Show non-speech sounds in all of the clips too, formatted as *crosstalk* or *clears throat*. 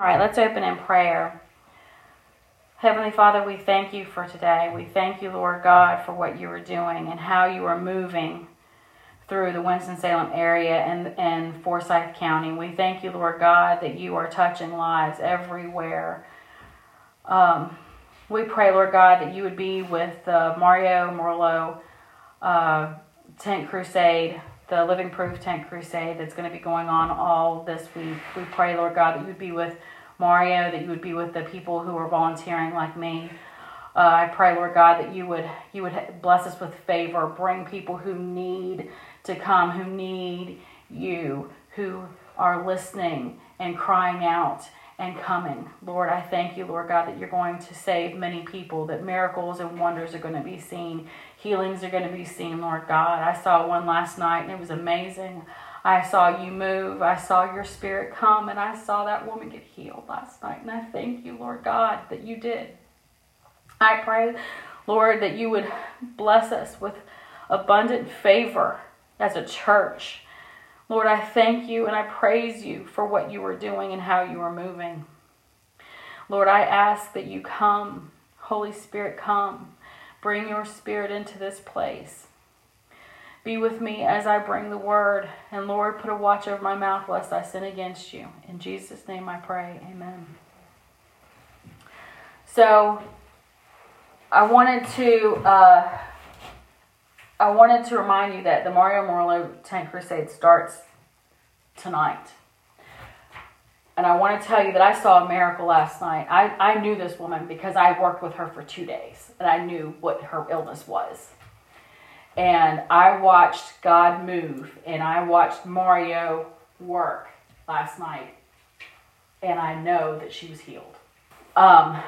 All right, let's open in prayer. Heavenly Father, we thank you for today. We thank you, Lord God, for what you are doing and how you are moving through the Winston-Salem area and, and Forsyth County. We thank you, Lord God, that you are touching lives everywhere. Um, we pray, Lord God, that you would be with uh, Mario Murillo uh, Tent Crusade, the Living Proof Tent Crusade that's going to be going on all this week. We pray, Lord God, that you would be with Mario, that you would be with the people who are volunteering like me. Uh, I pray, Lord God, that you would you would bless us with favor, bring people who need to come, who need you, who are listening and crying out and coming. Lord, I thank you, Lord God, that you're going to save many people, that miracles and wonders are going to be seen, healings are going to be seen, Lord God. I saw one last night and it was amazing. I saw you move, I saw your spirit come, and I saw that woman get healed last night. And I thank you, Lord God, that you did. I pray, Lord, that you would bless us with abundant favor as a church Lord, I thank you and I praise you for what you are doing and how you are moving. Lord, I ask that you come, Holy Spirit, come. Bring your spirit into this place. Be with me as I bring the word. And Lord, put a watch over my mouth lest I sin against you. In Jesus' name I pray. Amen. So, I wanted to. Uh, I wanted to remind you that the Mario Murillo Tent Crusade starts tonight. And I want to tell you that I saw a miracle last night. I, I knew this woman because I worked with her for two days and I knew what her illness was. And I watched God move and I watched Mario work last night. And I know that she was healed. Um,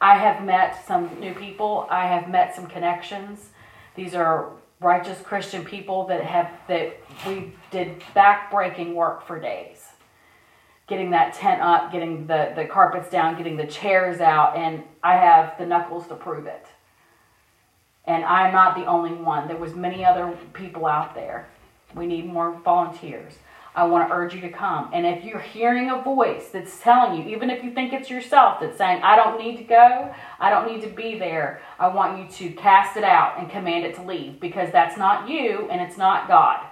I have met some new people, I have met some connections. These are righteous Christian people that have that we did backbreaking work for days. Getting that tent up, getting the, the carpets down, getting the chairs out, and I have the knuckles to prove it. And I'm not the only one. There was many other people out there. We need more volunteers. I want to urge you to come. And if you're hearing a voice that's telling you, even if you think it's yourself that's saying, I don't need to go, I don't need to be there, I want you to cast it out and command it to leave because that's not you and it's not God.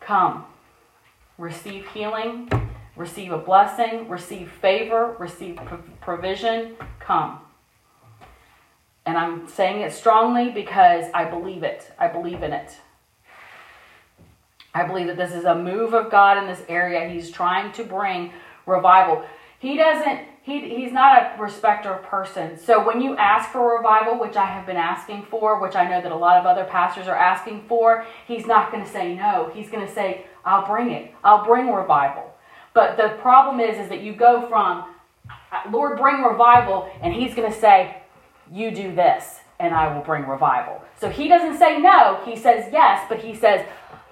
Come. Receive healing, receive a blessing, receive favor, receive provision. Come. And I'm saying it strongly because I believe it. I believe in it. I believe that this is a move of God in this area. He's trying to bring revival. He doesn't, he, he's not a respecter of person. So when you ask for revival, which I have been asking for, which I know that a lot of other pastors are asking for, he's not going to say no. He's going to say, I'll bring it. I'll bring revival. But the problem is, is that you go from, Lord, bring revival, and he's going to say, you do this, and I will bring revival. So he doesn't say no. He says yes, but he says,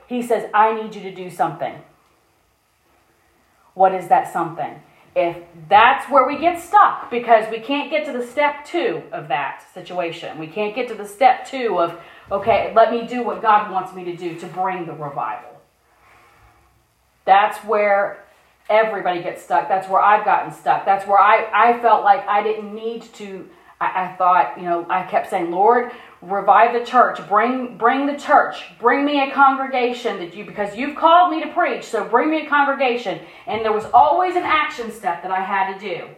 he says, I need you to do something. What is that something? If that's where we get stuck, because we can't get to the step two of that situation. We can't get to the step two of, okay, let me do what God wants me to do to bring the revival. That's where everybody gets stuck. That's where I've gotten stuck. That's where I, I felt like I didn't need to. I, I thought, you know, I kept saying, Lord, revive the church. Bring bring the church. Bring me a congregation that you because you've called me to preach so bring me a congregation. And there was always an action step that i had to do.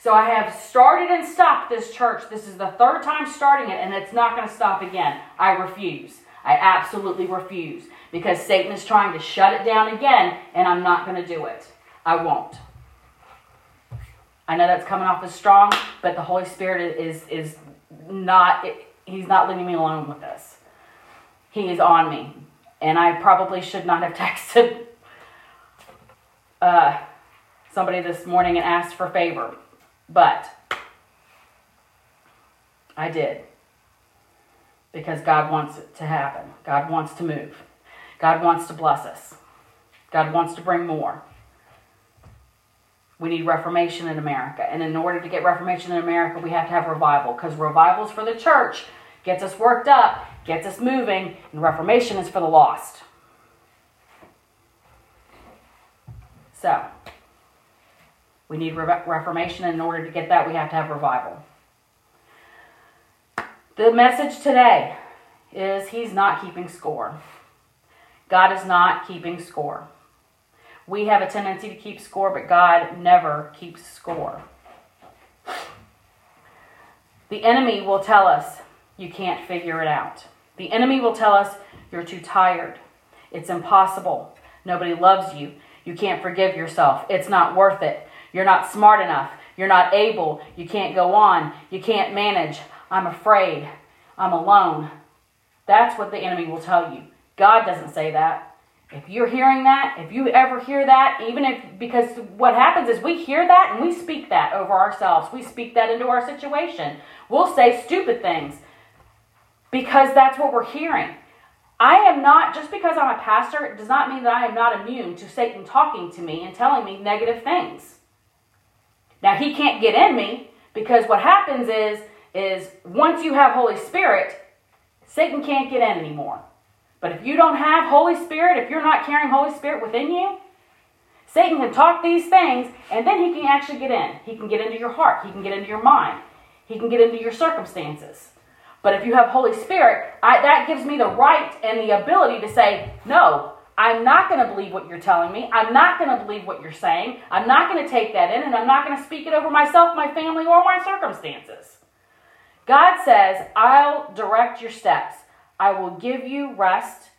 So i have started and stopped this church. This is the third time starting it and it's not going to stop again. I refuse. I absolutely refuse because satan is trying to shut it down again and i'm not going to do it i won't i know that's coming off as strong but the holy spirit is is not he's not leaving me alone with this. He is on me. And I probably should not have *laughs* texted uh, somebody this morning and asked for favor. But I did. Because God wants it to happen. God wants to move. God wants to bless us. God wants to bring more. We need reformation in America. And in order to get reformation in America, we have to have revival because revival is for the church, gets us worked up, gets us moving, and reformation is for the lost. So, We need re- reformation, and in order to get that, we have to have revival. The message today is He's not keeping score. God is not keeping score. We have a tendency to keep score, but God never keeps score. The enemy will tell us you can't figure it out. The enemy will tell us you're too tired. It's impossible. Nobody loves you. You can't forgive yourself. It's not worth it. You're not smart enough. You're not able. You can't go on. You can't manage. I'm afraid. I'm alone. That's what the enemy will tell you. God doesn't say that. If you're hearing that, if you ever hear that, even if, because what happens is we hear that and we speak that over ourselves. We speak that into our situation. We'll say stupid things because that's what we're hearing. I am not, just because I'm a pastor, does not mean that I am not immune to Satan talking to me and telling me negative things. Now, he can't get in me because what happens is, is once you have Holy Spirit, Satan can't get in anymore. But if you don't have Holy Spirit, if you're not carrying Holy Spirit within you, Satan can talk these things and then he can actually get in. He can get into your heart, he can get into your mind, he can get into your circumstances. But if you have Holy Spirit, I, that gives me the right and the ability to say, no, I'm not going to believe what you're telling me. I'm not going to believe what you're saying. I'm not going to take that in, and I'm not going to speak it over myself, my family, or my circumstances. God says, I'll direct your steps. I will give you rest.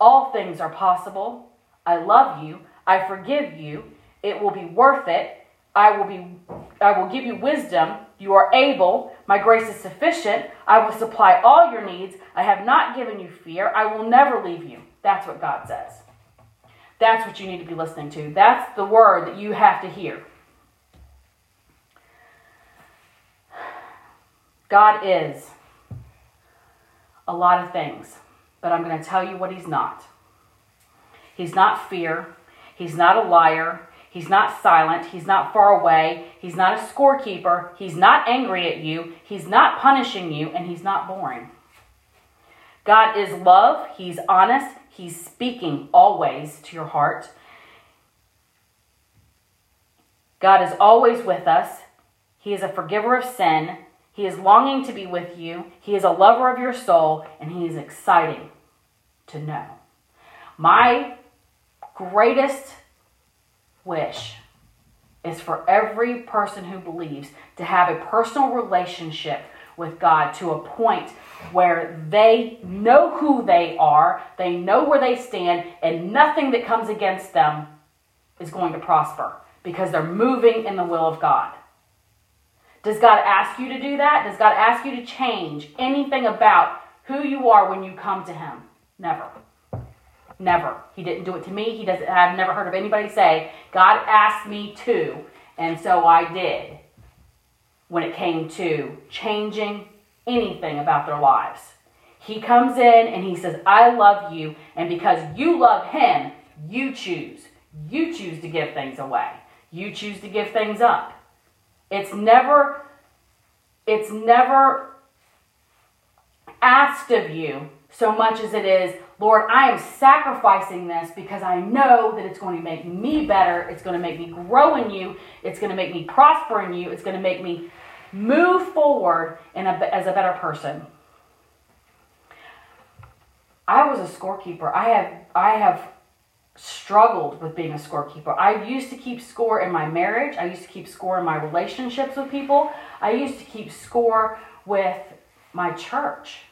All things are possible. I love you. I forgive you. It will be worth it. I will be I will give you wisdom. You are able. My grace is sufficient. I will supply all your needs. I have not given you fear. I will never leave you. That's what God says. That's what you need to be listening to. That's the word that you have to hear. God is a lot of things, but I'm going to tell you what he's not. He's not fear. He's not a liar. He's not silent. He's not far away. He's not a scorekeeper. He's not angry at you. He's not punishing you, and he's not boring. God is love. He's honest. He's speaking always to your heart. God is always with us. He is a forgiver of sin. He is longing to be with you. He is a lover of your soul, and He is exciting to know. My greatest wish is for every person who believes to have a personal relationship with God to a point where they know who they are, they know where they stand, and nothing that comes against them is going to prosper because they're moving in the will of God. Does God ask you to do that? Does God ask you to change anything about who you are when you come to Him? Never. Never. He didn't do it to me. He doesn't. I've never heard of anybody say, God asked me to, and so I did when it came to changing anything about their lives. He comes in and he says, I love you, and because you love him, you choose. You choose to give things away. You choose to give things up. It's never it's never asked of you so much as it is, Lord, I am sacrificing this because I know that it's going to make me better. It's going to make me grow in you. It's going to make me prosper in you. It's going to make me move forward in a, as a better person. I was a scorekeeper. I have I have struggled with being a scorekeeper. I used to keep score in my marriage. I used to keep score in my relationships with people. I used to keep score with my church.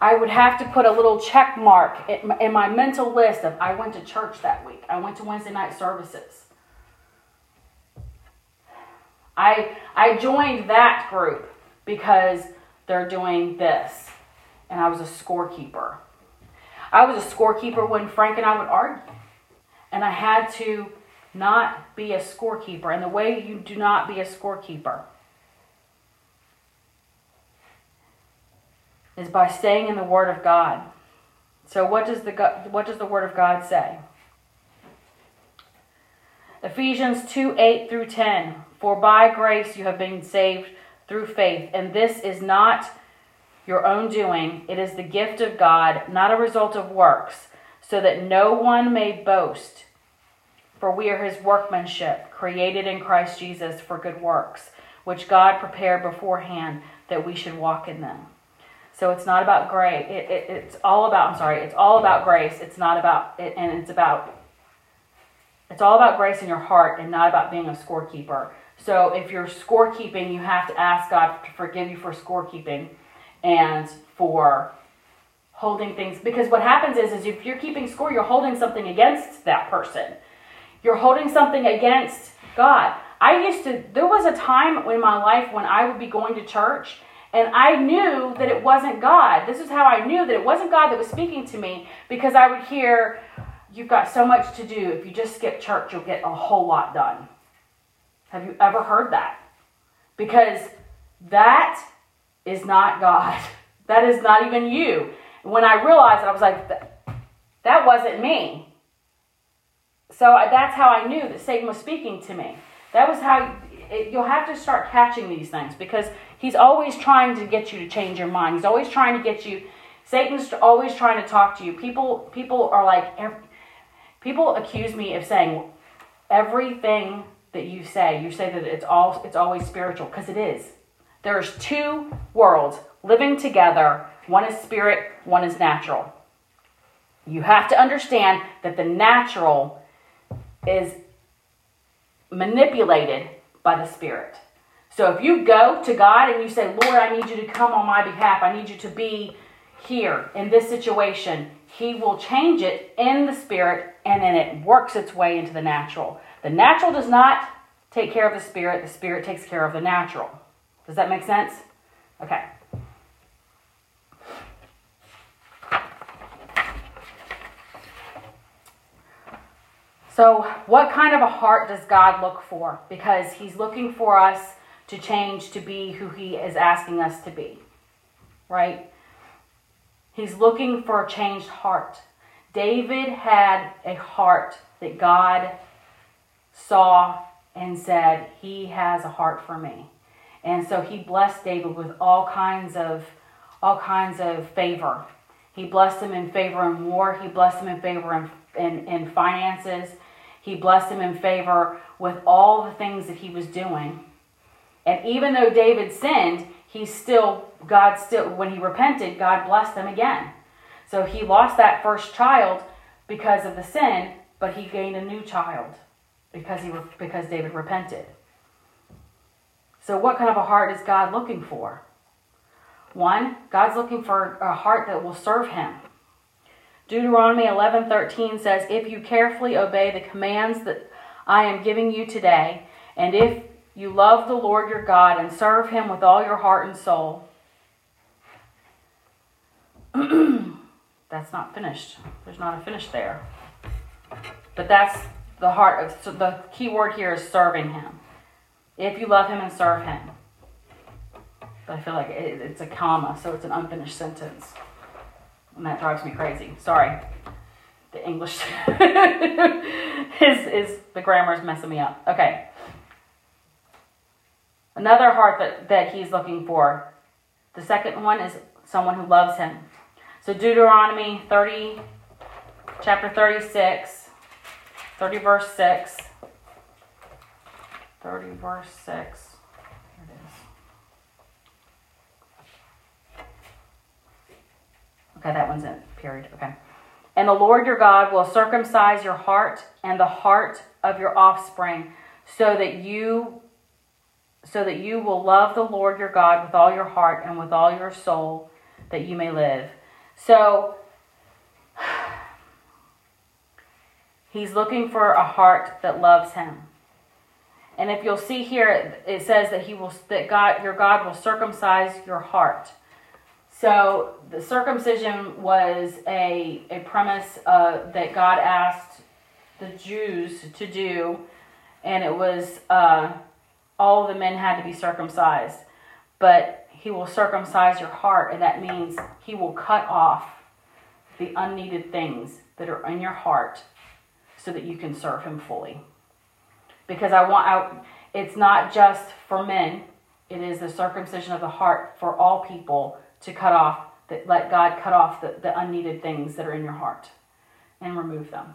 I would have to put a little check mark in my mental list of I went to church that week. I went to Wednesday night services. I I joined that group because they're doing this and I was a scorekeeper. I was a scorekeeper when Frank and I would argue. And I had to not be a scorekeeper. And the way you do not be a scorekeeper is by staying in the Word of God. So what does the what does the Word of God say? Ephesians 2 8 through 10. For by grace you have been saved through faith, and this is not your own doing. It is the gift of God, not a result of works, so that no one may boast. For we are his workmanship, created in Christ Jesus for good works, which God prepared beforehand that we should walk in them. So it's not about grace. It, it, it's all about, I'm sorry, it's all about grace. It's not about, it, and it's about, it's all about grace in your heart and not about being a scorekeeper. So if you're scorekeeping, you have to ask God to forgive you for scorekeeping and for holding things. Because what happens is, is if you're keeping score, you're holding something against that person. You're holding something against God. I used to, there was a time in my life when I would be going to church and I knew that it wasn't God. This is how I knew that it wasn't God that was speaking to me because I would hear, You've got so much to do. If you just skip church, you'll get a whole lot done. Have you ever heard that? Because that is not God. *laughs* That is not even you. When I realized I was like, that wasn't me. So uh, that's how I knew that Satan was speaking to me. That was how it, you'll have to start catching these things because he's always trying to get you to change your mind. He's always trying to get you. Satan's always trying to talk to you. People, people are like, people accuse me of saying everything that you say. You say that it's all, it's always spiritual because it is. There's two worlds living together. One is spirit, one is natural. You have to understand that the natural is manipulated by the Spirit. So if you go to God and you say, Lord, I need you to come on my behalf, I need you to be here in this situation, He will change it in the Spirit and then it works its way into the natural. The natural does not take care of the Spirit, the Spirit takes care of the natural. Does that make sense? Okay. So, what kind of a heart does God look for? Because He's looking for us to change to be who He is asking us to be, right? He's looking for a changed heart. David had a heart that God saw and said, He has a heart for me. And so he blessed David with all kinds of all kinds of favor. He blessed him in favor in war. He blessed him in favor in, in, in finances. He blessed him in favor with all the things that he was doing. And even though David sinned, he still, God still, when he repented, God blessed him again. So he lost that first child because of the sin, but he gained a new child because he because David repented. So what kind of a heart is God looking for? One, God's looking for a heart that will serve him. Deuteronomy 11:13 says, "If you carefully obey the commands that I am giving you today, and if you love the Lord your God and serve him with all your heart and soul." *clears throat* that's not finished. There's not a finish there. But that's the heart of the key word here is serving him. If you love him and serve him. But I feel like it, it's a comma, so it's an unfinished sentence. And that drives me crazy. Sorry. The English *laughs* is, is the grammar is messing me up. Okay. Another heart that, that he's looking for. The second one is someone who loves him. So Deuteronomy 30, chapter 36, 30 verse 6. 30 verse 6. Okay, that one's in period. Okay. And the Lord your God will circumcise your heart and the heart of your offspring, so that you so that you will love the Lord your God with all your heart and with all your soul, that you may live. So *sighs* he's looking for a heart that loves him. And if you'll see here, it says that he will that God your God will circumcise your heart. So the circumcision was a, a premise uh, that God asked the Jews to do, and it was uh, all the men had to be circumcised. But he will circumcise your heart, and that means he will cut off the unneeded things that are in your heart so that you can serve him fully. Because I want out, it's not just for men, it is the circumcision of the heart for all people to cut off, that let God cut off the, the unneeded things that are in your heart and remove them.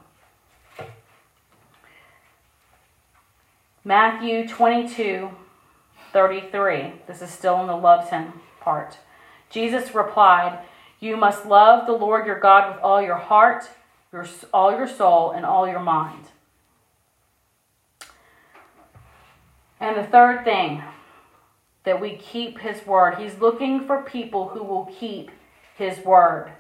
Matthew 22 33. This is still in the loves him part. Jesus replied, You must love the Lord your God with all your heart, your, all your soul, and all your mind. And the third thing, that we keep his word. He's looking for people who will keep his word.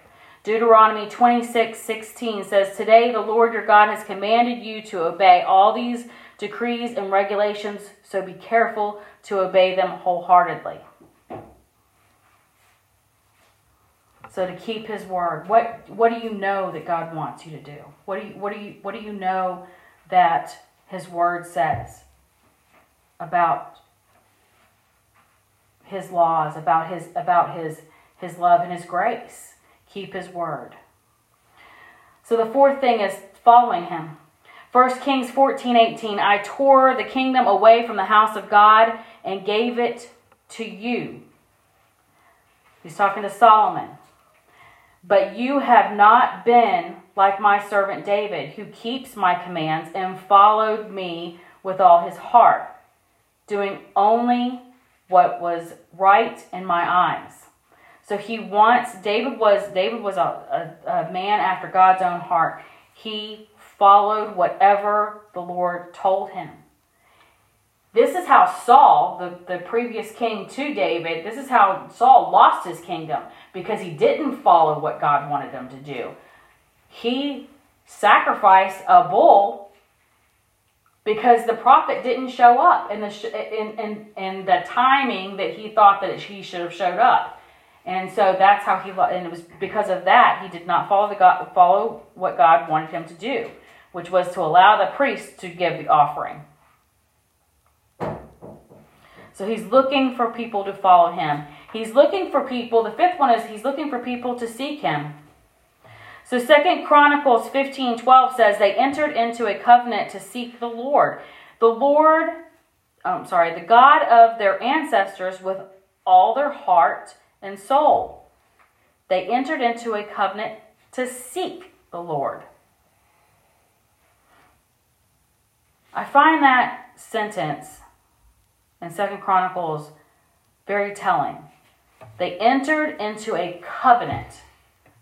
Deuteronomy 26 16 says, Today the Lord your God has commanded you to obey all these decrees and regulations, so be careful to obey them wholeheartedly. So to keep his word, what what do you know that God wants you to do? What do you what do you what do you know that his word says about his laws, about his about his his love and his grace? Keep his word. So the fourth thing is following him. 1 Kings 14 18. I tore the kingdom away from the house of God and gave it to you. He's talking to Solomon. But you have not been like my servant David, who keeps my commands and followed me with all his heart, doing only what was right in my eyes. So he wants David was David was a, a, a man after God's own heart. He followed whatever the Lord told him. This is how Saul, the, the previous king to David, this is how Saul lost his kingdom because he didn't follow what God wanted him to do. He sacrificed a bull because the prophet didn't show up in the in, in, in the timing that he thought that he should have showed up. And so that's how he and it was because of that he did not follow the God, follow what God wanted him to do, which was to allow the priest to give the offering. So he's looking for people to follow him. He's looking for people. The fifth one is he's looking for people to seek him. So Second Chronicles 15 12 says they entered into a covenant to seek the Lord. The Lord, I'm sorry, the God of their ancestors with all their heart and soul. They entered into a covenant to seek the Lord. I find that sentence in Second Chronicles very telling. They entered into a covenant.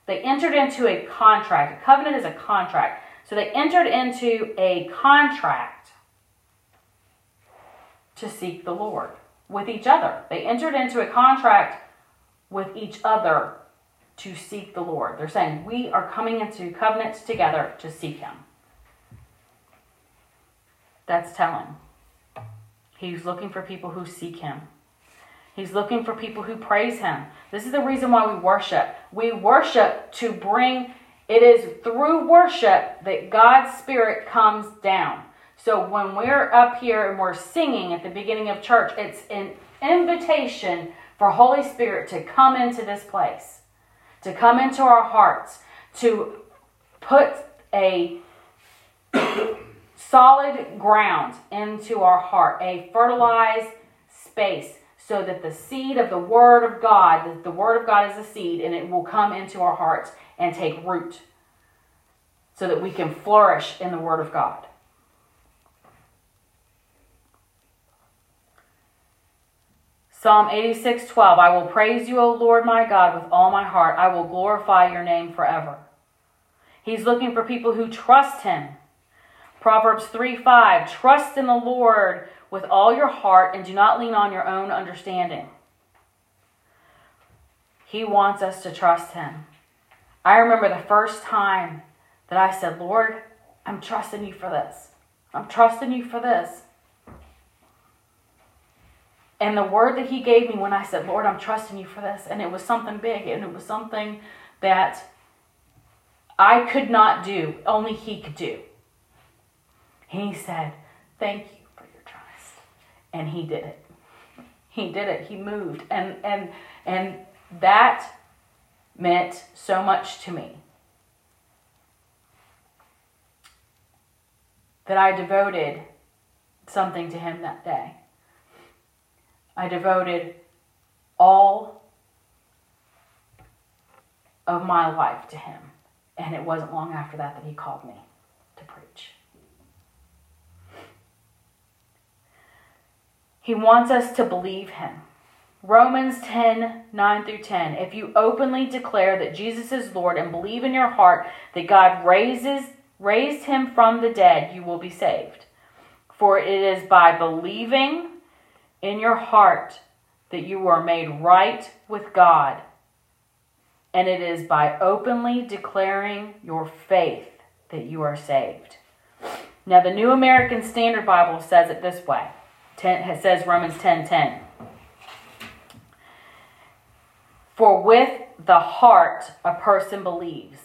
They entered into a contract. A covenant is a contract. So they entered into a contract to seek the Lord with each other. They entered into a contract with each other to seek the Lord. They're saying, We are coming into covenants together to seek Him. That's telling. He's looking for people who seek Him. He's looking for people who praise Him. This is the reason why we worship. We worship to bring, it is through worship that God's Spirit comes down. So when we're up here and we're singing at the beginning of church, it's an invitation for Holy Spirit to come into this place, to come into our hearts, to put a *coughs* solid ground into our heart, a fertilized space, so that the seed of the Word of God, the Word of God is a seed, and it will come into our hearts and take root so that we can flourish in the Word of God. Psalm 86 12 I will praise you, O Lord my God, with all my heart. I will glorify your name forever. He's looking for people who trust him Proverbs 3 5 Trust in the Lord with all your heart and do not lean on your own understanding. He wants us to trust Him. I remember the first time that I said, Lord, I'm trusting you for this. I'm trusting you for this. And the word that He gave me when I said, Lord, I'm trusting you for this, and it was something big, and it was something that I could not do, only He could do. He said, Thank you. And he did it. He did it. He moved. And and and that meant so much to me. That I devoted something to him that day. I devoted all of my life to him. And it wasn't long after that that he called me to preach. He wants us to believe him. Romans 10 9 through 10. If you openly declare that Jesus is Lord and believe in your heart that God raises, raised him from the dead, you will be saved. For it is by believing in your heart that you are made right with God, and it is by openly declaring your faith that you are saved. Now, the New American Standard Bible says it this way. It says Romans 10 10. For with the heart a person believes,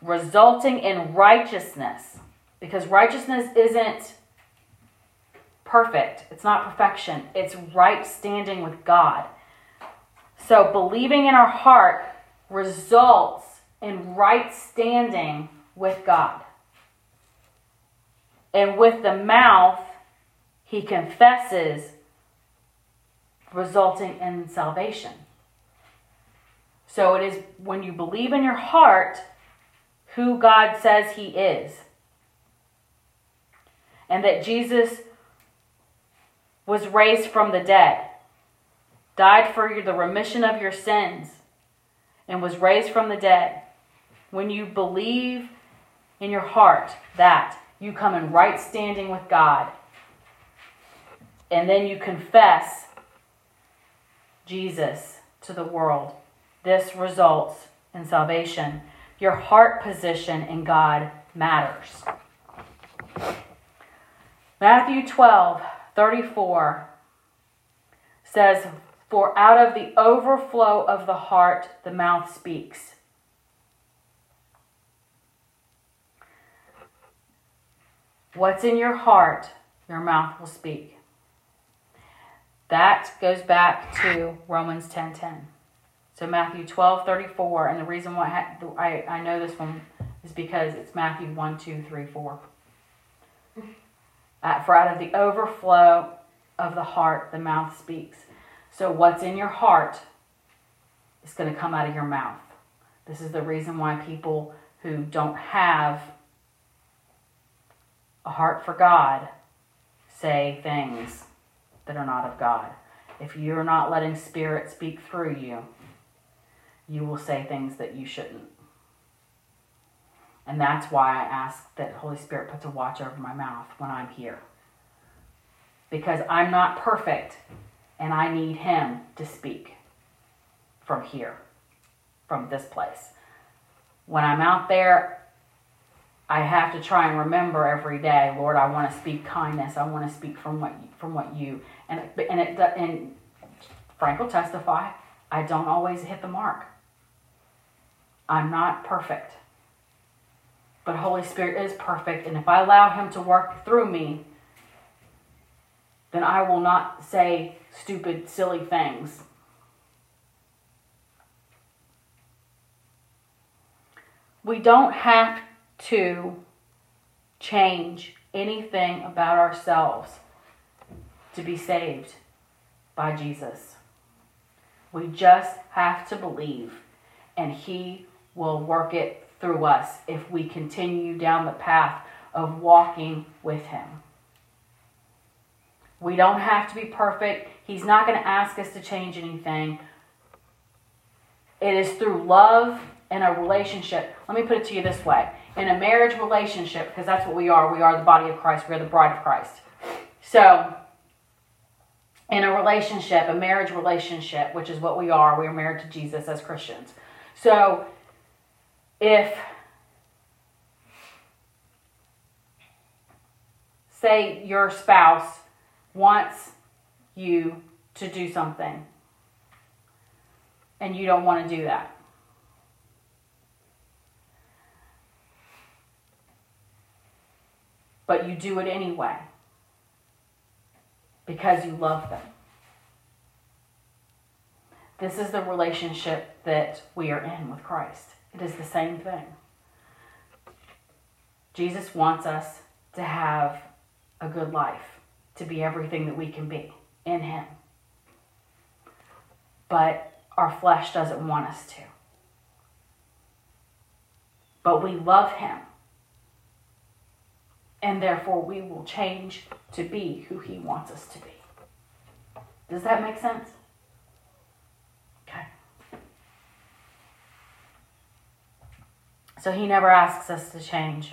resulting in righteousness, because righteousness isn't perfect, it's not perfection, it's right standing with God. So believing in our heart results in right standing with God. And with the mouth, he confesses resulting in salvation. So it is when you believe in your heart who God says He is, and that Jesus was raised from the dead, died for the remission of your sins, and was raised from the dead. When you believe in your heart that, you come in right standing with God. And then you confess Jesus to the world. This results in salvation. Your heart position in God matters. Matthew 12, 34 says, For out of the overflow of the heart, the mouth speaks. What's in your heart, your mouth will speak. That goes back to Romans 10:10. 10, 10. So Matthew 12:34 and the reason why I, I know this one is because it's Matthew 1 2 3 4. Uh, for out of the overflow of the heart the mouth speaks. So what's in your heart is going to come out of your mouth. This is the reason why people who don't have a heart for God say things that are not of God. If you're not letting Spirit speak through you, you will say things that you shouldn't. And that's why I ask that Holy Spirit puts a watch over my mouth when I'm here. Because I'm not perfect and I need Him to speak from here, from this place. When I'm out there, I have to try and remember every day, Lord, I want to speak kindness. I want to speak from what from what you and and it and Frank will testify. I don't always hit the mark. I'm not perfect, but Holy Spirit is perfect, and if I allow Him to work through me, then I will not say stupid, silly things. We don't have to change anything about ourselves to be saved by Jesus. We just have to believe, and He will work it through us if we continue down the path of walking with Him. We don't have to be perfect. He's not going to ask us to change anything. It is through love and a relationship. Let me put it to you this way in a marriage relationship, because that's what we are, we are the body of Christ, we're the bride of Christ. So, in a relationship, a marriage relationship, which is what we are, we are married to Jesus as Christians. So, if, say, your spouse wants you to do something and you don't want to do that, but you do it anyway because you love them. This is the relationship that we are in with Christ. It is the same thing. Jesus wants us to have a good life, to be everything that we can be in Him. But our flesh doesn't want us to. But we love Him and therefore we will change to be who He wants us to be. Does that make sense? Okay. So He never asks us to change.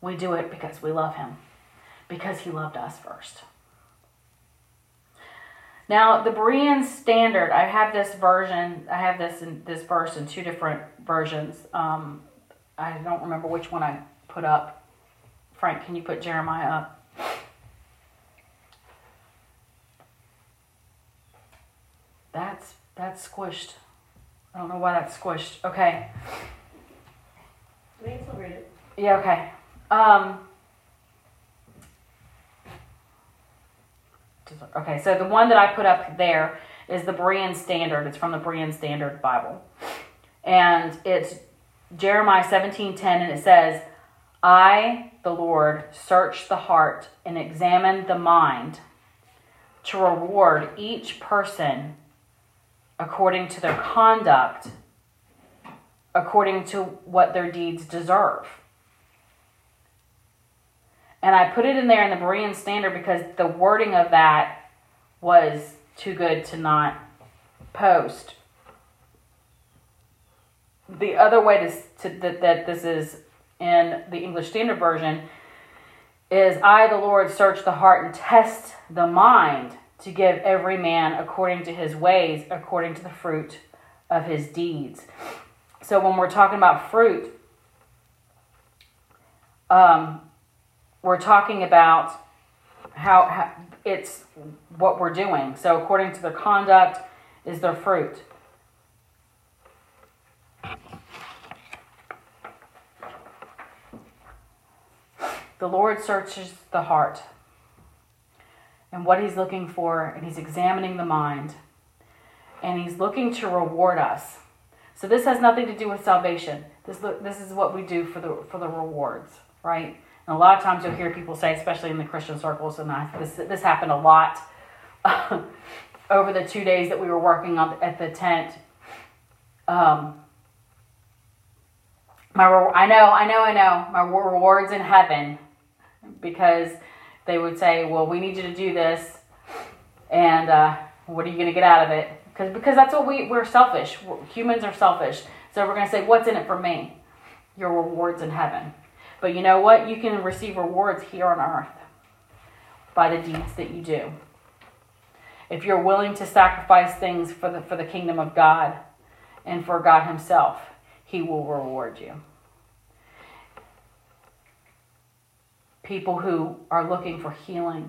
We do it because we love Him, because He loved us first. Now, the Berean Standard, I have this version, I have this in this verse in two different versions. Um, I don't remember which one I put up. Frank, can you put Jeremiah up? That's that's squished. I don't know why that's squished. Okay. We can read it. Yeah, okay. Um, okay, so the one that I put up there is the Berean Standard. It's from the Berean Standard Bible. And it's Jeremiah 17:10 and it says, "I, the Lord, search the heart and examine the mind to reward each person according to their conduct, according to what their deeds deserve." And I put it in there in the Berean Standard because the wording of that was too good to not post. The other way to, to that, that this is in the English Standard Version is I, the Lord, search the heart and test the mind to give every man according to his ways, according to the fruit of his deeds. So when we're talking about fruit, um, we're talking about how, how it's what we're doing. So according to their conduct is their fruit. The Lord searches the heart and what he's looking for, and he's examining the mind, and he's looking to reward us. So this has nothing to do with salvation. This this is what we do for the for the rewards, right? And a lot of times you'll hear people say, especially in the Christian circles, and I, this this happened a lot *laughs* over the two days that we were working on at the tent. Um, my I know, I know, I know. My rewards in heaven, because they would say, "Well, we need you to do this, and uh, what are you going to get out of it?" Because because that's what we we're selfish. We're, humans are selfish. So we're going to say, "What's in it for me?" Your rewards in heaven. But you know what? You can receive rewards here on earth by the deeds that you do. If you're willing to sacrifice things for the for the kingdom of God and for God himself, he will reward you. People who are looking for healing.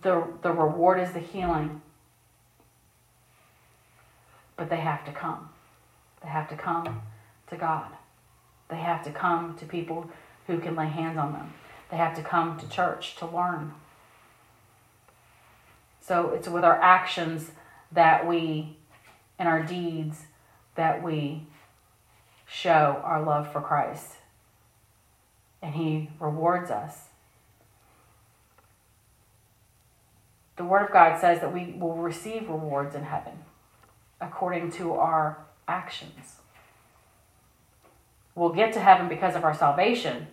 The, the reward is the healing. But they have to come. They have to come to God. They have to come to people who can lay hands on them. They have to come to church to learn. So it's with our actions that we, and our deeds, that we show our love for Christ. And He rewards us. The Word of God says that we will receive rewards in heaven according to our actions. We'll get to heaven because of our salvation,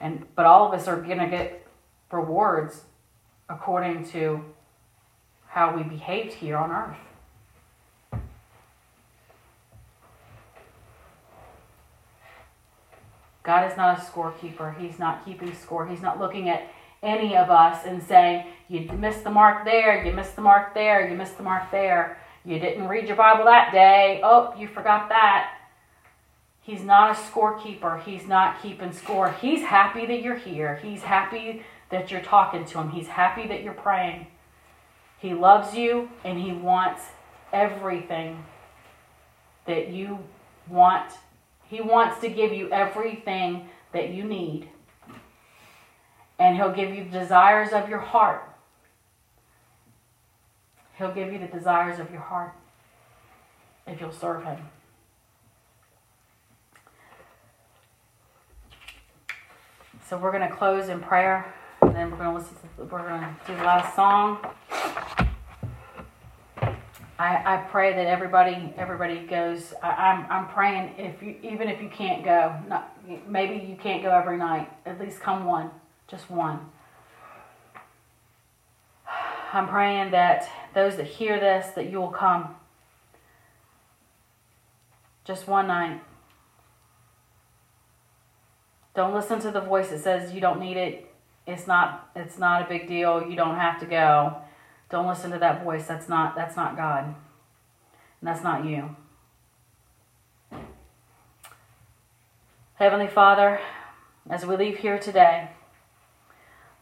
and but all of us are going to get rewards according to how we behaved here on earth. God is not a scorekeeper. He's not keeping score. He's not looking at any of us and saying, You missed the mark there, you missed the mark there, you missed the mark there. You didn't read your Bible that day. Oh, you forgot that. He's not a scorekeeper. He's not keeping score. He's happy that you're here. He's happy that you're talking to him. He's happy that you're praying. He loves you and he wants everything that you want he wants to give you everything that you need. And He'll give you the desires of your heart. He'll give you the desires of your heart if you'll serve Him. So we're going to close in prayer, and then we're going to listen. To, we're going to do the last song. I, I pray that everybody everybody goes. I, I'm I'm praying if you even if you can't go, not maybe you can't go every night. At least come one, just one. I'm praying that those that hear this that you will come. Just one night. Don't listen to the voice that says you don't need it. It's not it's not a big deal. You don't have to go. Don't listen to that voice. That's not that's not God. And that's not you. Heavenly Father, as we leave here today,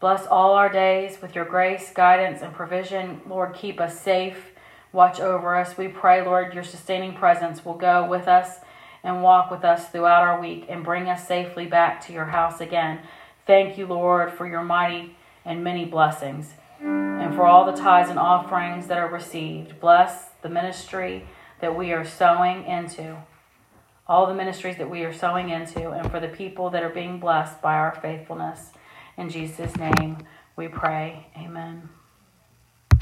bless all our days with your grace, guidance, and provision. Lord, keep us safe. Watch over us. We pray, Lord, your sustaining presence will go with us and walk with us throughout our week and bring us safely back to your house again. Thank you, Lord, for your mighty and many blessings and for all the tithes and offerings that are received. Bless the ministry that we are sowing into, all the ministries that we are sowing into, and for the people that are being blessed by our faithfulness. In Jesus' name we pray. Amen.